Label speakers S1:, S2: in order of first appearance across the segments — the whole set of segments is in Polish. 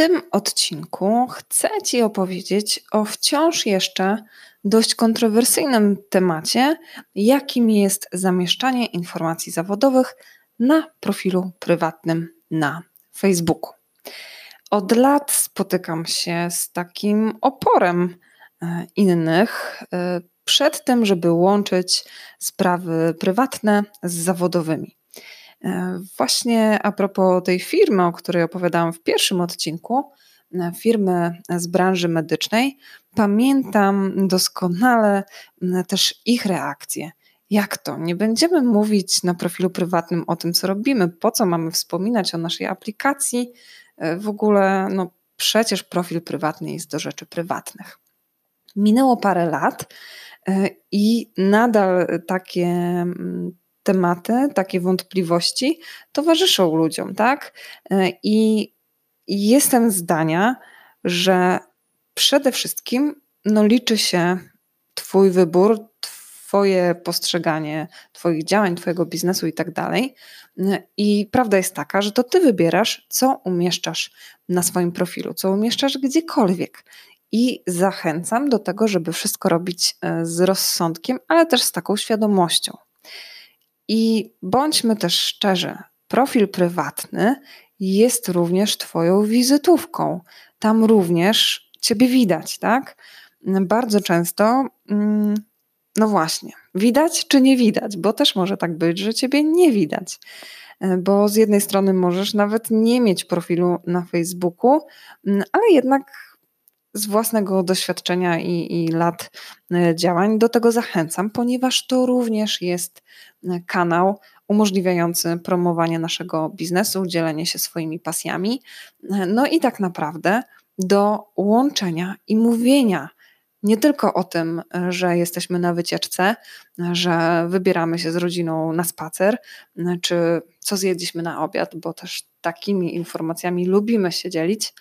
S1: Tym odcinku chcę Ci opowiedzieć o wciąż jeszcze dość kontrowersyjnym temacie, jakim jest zamieszczanie informacji zawodowych na profilu prywatnym na Facebooku. Od lat spotykam się z takim oporem e, innych e, przed tym, żeby łączyć sprawy prywatne z zawodowymi. E, właśnie a propos tej firmy, o której opowiadałam w pierwszym odcinku, e, firmy z branży medycznej, pamiętam doskonale też ich reakcje. Jak to? Nie będziemy mówić na profilu prywatnym o tym, co robimy, po co mamy wspominać o naszej aplikacji. E, w ogóle, no przecież profil prywatny jest do rzeczy prywatnych. Minęło parę lat i nadal takie tematy, takie wątpliwości towarzyszą ludziom, tak? E, I jestem zdania, że przede wszystkim no, liczy się Twój wybór, Twoje postrzeganie Twoich działań, Twojego biznesu i tak dalej. E, I prawda jest taka, że to Ty wybierasz, co umieszczasz na swoim profilu, co umieszczasz gdziekolwiek. I zachęcam do tego, żeby wszystko robić e, z rozsądkiem, ale też z taką świadomością. I bądźmy też szczerzy, profil prywatny jest również Twoją wizytówką. Tam również Ciebie widać, tak? Bardzo często, mm, no właśnie, widać czy nie widać, bo też może tak być, że Ciebie nie widać. Bo z jednej strony możesz nawet nie mieć profilu na Facebooku, mm, ale jednak z własnego doświadczenia i, i, lat e, działań. Do tego zachęcam, ponieważ to również jest e, kanał umożliwiający promowanie naszego biznesu, dzielenie się swoimi pasjami, e, no i tak naprawdę do łączenia i mówienia nie tylko o tym, że jesteśmy na wycieczce, że wybieramy się z rodziną na spacer, czy co zjedliśmy na obiad, bo też takimi informacjami lubimy się dzielić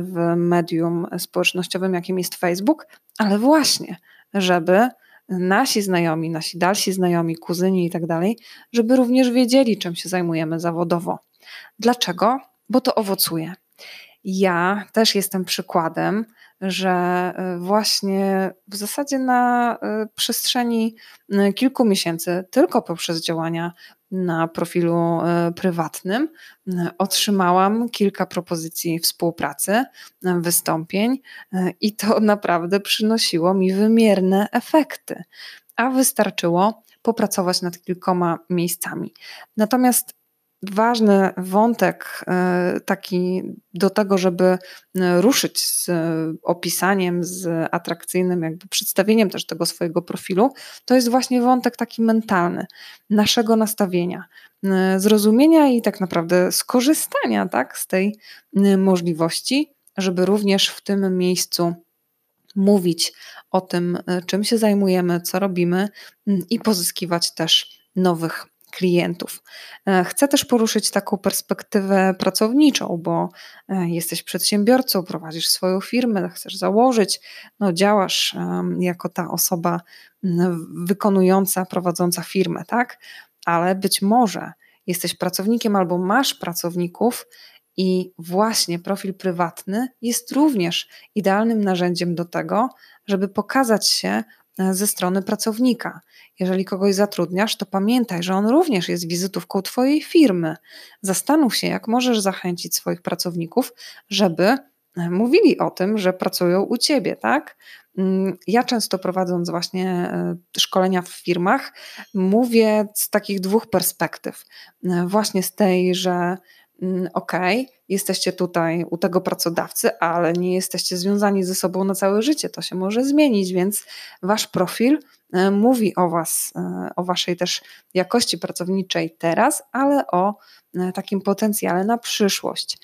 S1: w medium społecznościowym, jakim jest Facebook, ale właśnie, żeby nasi znajomi, nasi dalsi znajomi, kuzyni i tak dalej, żeby również wiedzieli, czym się zajmujemy zawodowo. Dlaczego? Bo to owocuje. Ja też jestem przykładem, że e, właśnie w zasadzie na e, przestrzeni kilku miesięcy, tylko poprzez działania na profilu e, prywatnym otrzymałam kilka propozycji współpracy, e, wystąpień e, i to naprawdę przynosiło mi wymierne efekty, a wystarczyło popracować nad kilkoma miejscami. Natomiast ważny wątek e, taki do tego, żeby e, ruszyć z opisaniem, z atrakcyjnym jakby przedstawieniem też tego swojego profilu, to jest właśnie wątek taki mentalny, naszego nastawienia, e, zrozumienia i tak naprawdę skorzystania tak, z tej możliwości, żeby również w tym miejscu mówić o tym, czym się zajmujemy, co robimy i pozyskiwać też nowych klientów. E, chcę też poruszyć taką perspektywę pracowniczą, bo e, jesteś przedsiębiorcą, prowadzisz swoją firmę, chcesz założyć, no działasz jako ta osoba wykonująca, prowadząca firmę, tak? Ale być może jesteś pracownikiem albo masz pracowników i właśnie profil prywatny jest również idealnym narzędziem do tego, żeby pokazać się ze strony pracownika. Jeżeli kogoś zatrudniasz, to pamiętaj, że on również jest wizytówką Twojej firmy. Zastanów się, jak możesz zachęcić swoich pracowników, żeby e, mówili o tym, że pracują u Ciebie, tak? Mm, ja często prowadząc właśnie e, szkolenia w firmach, mówię z takich dwóch perspektyw. Właśnie z tej, że ok, jesteście tutaj u tego pracodawcy, ale nie jesteście związani ze sobą na całe życie. To się może zmienić, więc wasz profil e, mówi o was, e, o waszej też jakości pracowniczej teraz, ale o e, takim potencjale na przyszłość.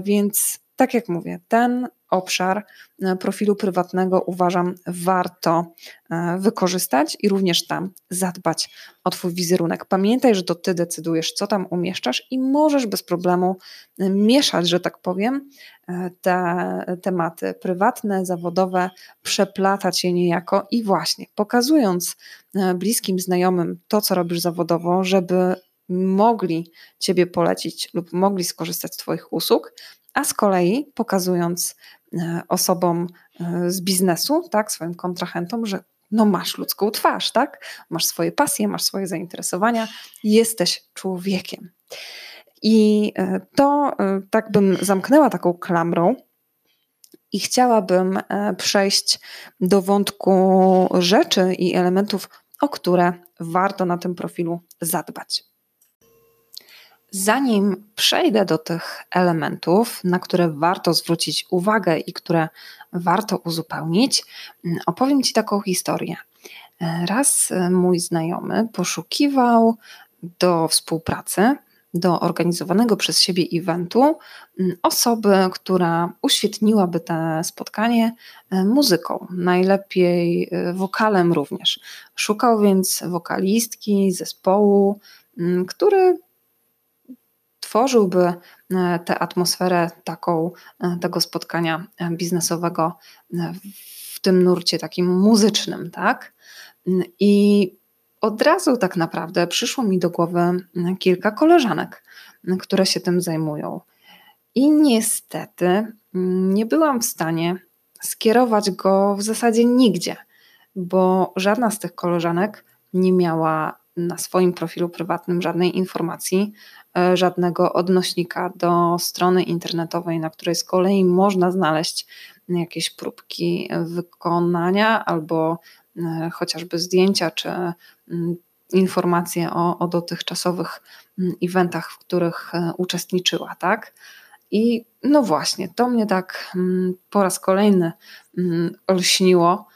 S1: Więc tak jak mówię, ten obszar e, profilu prywatnego uważam warto e, wykorzystać i również tam zadbać o Twój wizerunek. Pamiętaj, że to Ty decydujesz, co tam umieszczasz i możesz bez problemu e, mieszać, że tak powiem, te tematy prywatne, zawodowe, przeplatać je niejako i właśnie pokazując bliskim znajomym to, co robisz zawodowo, żeby mogli Ciebie polecić lub mogli skorzystać z Twoich usług, a z kolei pokazując e, osobom e, z biznesu, tak, swoim kontrahentom, że no masz ludzką twarz, tak? Masz swoje pasje, masz swoje zainteresowania, jesteś człowiekiem. I e, to tak bym zamknęła taką klamrą i chciałabym przejść do wątku rzeczy i elementów, o które warto na tym profilu zadbać. Zanim przejdę do tych elementów, na które warto zwrócić uwagę i które warto uzupełnić, opowiem Ci taką historię. Raz mój znajomy poszukiwał do współpracy, do organizowanego przez siebie eventu osoby, która uświetniłaby te spotkanie muzyką, najlepiej wokalem również. Szukał więc wokalistki, zespołu, który tworzyłby e, tę atmosferę taką e, tego spotkania e, biznesowego w tym nurcie takim muzycznym, tak? I od razu tak naprawdę przyszło mi do głowy kilka koleżanek, które się tym zajmują. I niestety nie byłam w stanie skierować go w zasadzie nigdzie, bo żadna z tych koleżanek nie miała na swoim profilu prywatnym żadnej informacji, żadnego odnośnika do strony internetowej, na której z kolei można znaleźć jakieś próbki wykonania albo e, chociażby zdjęcia czy mm, informacje o, o dotychczasowych mm, eventach, w których e, uczestniczyła, tak? I no właśnie, to mnie tak mm, po raz kolejny olśniło,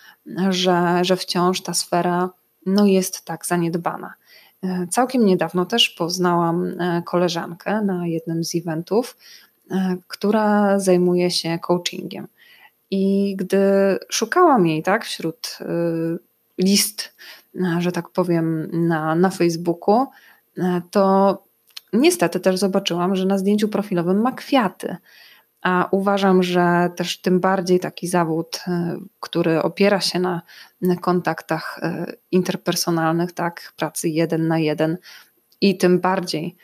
S1: że, że wciąż ta sfera no jest tak zaniedbana. E, całkiem niedawno też poznałam e, koleżankę na jednym z eventów, e, która zajmuje się coachingiem. I gdy szukałam jej tak wśród list, że tak powiem, na, na Facebooku, to niestety też zobaczyłam, że na zdjęciu profilowym ma kwiaty. A uważam, że też tym bardziej taki zawód, e, który opiera się na kontaktach e, interpersonalnych, tak, pracy jeden na jeden i tym bardziej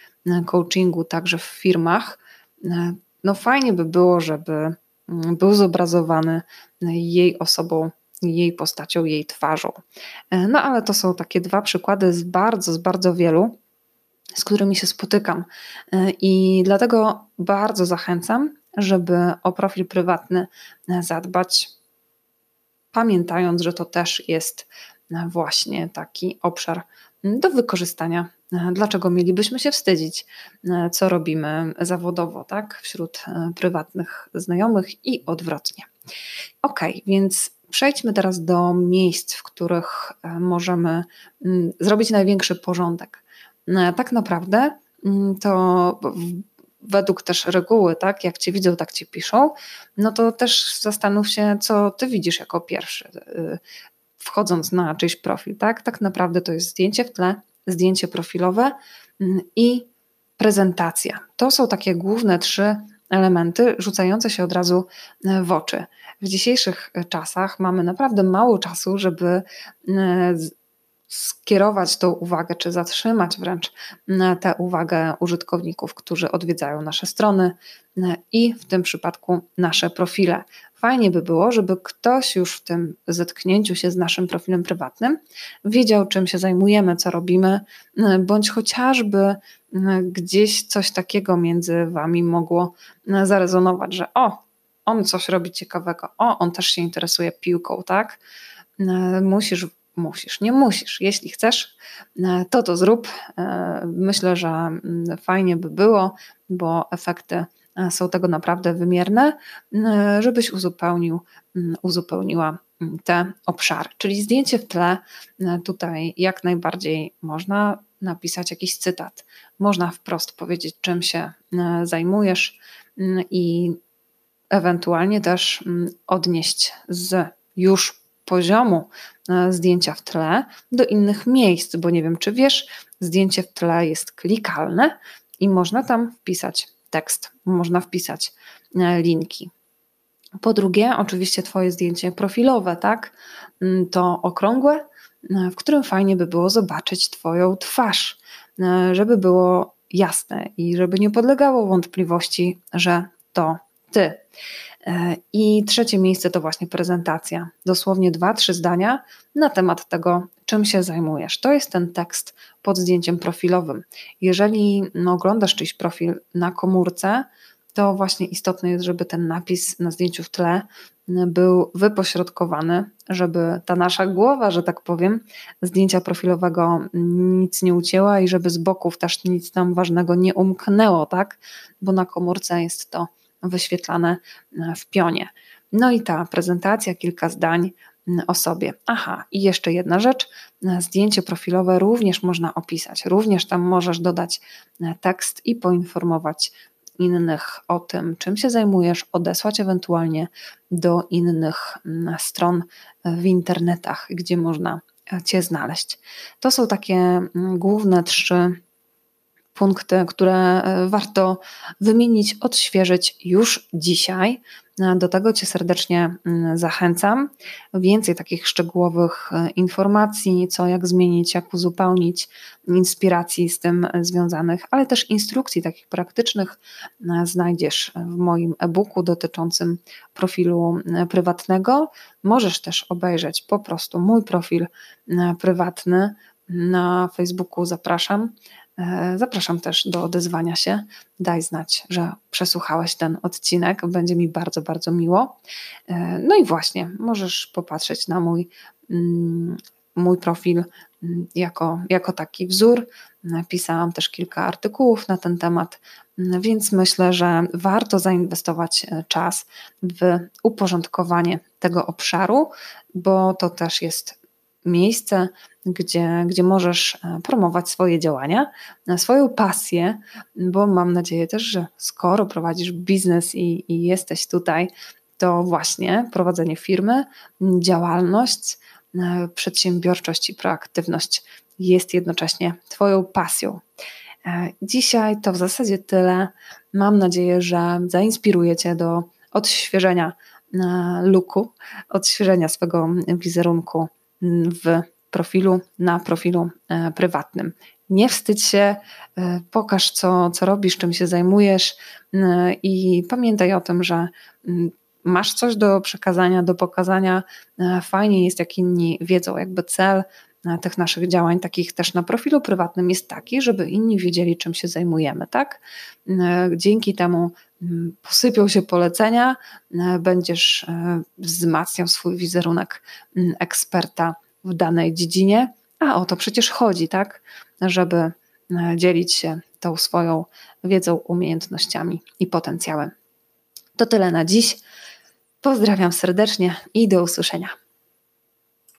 S1: coachingu także w firmach, e, no fajnie by było, żeby mm, był zobrazowany jej osobą, jej postacią, jej twarzą. No ale to są takie dwa przykłady z bardzo, z bardzo wielu, z którymi się spotykam. I dlatego bardzo zachęcam, żeby o profil prywatny zadbać, pamiętając, że to też jest właśnie taki obszar do wykorzystania. Dlaczego mielibyśmy się wstydzić, co robimy zawodowo, tak, wśród prywatnych znajomych i odwrotnie. Ok, więc przejdźmy teraz do miejsc, w których możemy mm, zrobić największy porządek. Tak naprawdę mm, to według też reguły, tak, jak cię widzą, tak cię piszą, no to też zastanów się, co ty widzisz jako pierwszy, y, wchodząc na czyjś profil, tak? Tak naprawdę to jest zdjęcie w tle, zdjęcie profilowe mm, i prezentacja. To są takie główne trzy elementy rzucające się od razu y, w oczy. W dzisiejszych czasach mamy naprawdę mało czasu, żeby y, skierować tą uwagę, czy zatrzymać wręcz tę uwagę użytkowników, którzy odwiedzają nasze strony i w tym przypadku nasze profile. Fajnie by było, żeby ktoś już w tym zetknięciu się z naszym profilem prywatnym wiedział, czym się zajmujemy, co robimy, bądź chociażby gdzieś coś takiego między Wami mogło zarezonować, że o, on coś robi ciekawego, o, on też się interesuje piłką, tak? Musisz musisz. Nie musisz. Jeśli chcesz, to to zrób. Myślę, że mm, fajnie by było, bo efekty są tego naprawdę wymierne, żebyś uzupełnił, mm, uzupełniła te obszary. Czyli zdjęcie w tle, tutaj jak najbardziej można napisać jakiś cytat. Można wprost powiedzieć, czym się zajmujesz i ewentualnie też odnieść z już poziomu zdjęcia w tle do innych miejsc, bo nie wiem, czy wiesz, zdjęcie w tle jest klikalne i można tam wpisać tekst, można wpisać e, linki. Po drugie, oczywiście Twoje zdjęcie profilowe, tak? Mm, to okrągłe, e, w którym fajnie by było zobaczyć Twoją twarz, e, żeby było jasne i żeby nie podlegało wątpliwości, że to Ty. I trzecie miejsce to właśnie prezentacja. Dosłownie dwa, trzy zdania na temat tego, czym się zajmujesz. To jest ten tekst pod zdjęciem profilowym. Jeżeli no, oglądasz czyjś profil na komórce, to właśnie istotne jest, żeby ten napis na zdjęciu w tle był wypośrodkowany, żeby ta nasza głowa, że tak powiem, zdjęcia profilowego nic nie ucięła i żeby z boków też nic tam ważnego nie umknęło, tak? Bo na komórce jest to wyświetlane w pionie. No i ta prezentacja, kilka zdań o sobie. Aha, i jeszcze jedna rzecz. Zdjęcie profilowe również można opisać. Również tam możesz dodać tekst i poinformować innych o tym, czym się zajmujesz, odesłać ewentualnie do innych stron w internetach, gdzie można Cię znaleźć. To są takie główne trzy punkty, które e, warto wymienić, odświeżyć już dzisiaj. E, do tego Cię serdecznie mm, zachęcam. Więcej takich szczegółowych e, informacji, co jak zmienić, jak uzupełnić, inspiracji z tym związanych, ale też instrukcji takich praktycznych znajdziesz w moim e-booku dotyczącym profilu prywatnego. Możesz też obejrzeć po prostu mój profil prywatny na Facebooku. Zapraszam. E, zapraszam też do odezwania się. Daj znać, że przesłuchałeś ten odcinek. Będzie mi bardzo, bardzo miło. E, no i właśnie, możesz popatrzeć na mój, mm, mój profil mm, jako, jako taki wzór. Pisałam też kilka artykułów na ten temat, mm, więc myślę, że warto zainwestować e, czas w uporządkowanie tego obszaru, bo to też jest miejsce, gdzie, gdzie możesz e, promować swoje działania, e, swoją pasję, bo mam nadzieję też, że skoro prowadzisz biznes i, i jesteś tutaj, to właśnie prowadzenie firmy, działalność, e, przedsiębiorczość i proaktywność jest jednocześnie Twoją pasją. Dzisiaj to w zasadzie tyle. Mam nadzieję, że zainspiruje Cię do odświeżenia luku, odświeżenia swego wizerunku w profilu na profilu e, prywatnym. Nie wstydź się, e, pokaż co, co robisz, czym się zajmujesz e, i pamiętaj o tym, że mm, masz coś do przekazania, do pokazania. Fajnie jest, jak inni wiedzą, jakby cel tych naszych działań, takich też na profilu prywatnym, jest taki, żeby inni wiedzieli, czym się zajmujemy, tak? Dzięki temu posypią się polecenia, będziesz wzmacniał swój wizerunek mm, eksperta w danej dziedzinie, a o to przecież chodzi, tak? Żeby e, dzielić się tą swoją wiedzą, umiejętnościami i potencjałem. To tyle na dziś. Pozdrawiam serdecznie i do usłyszenia.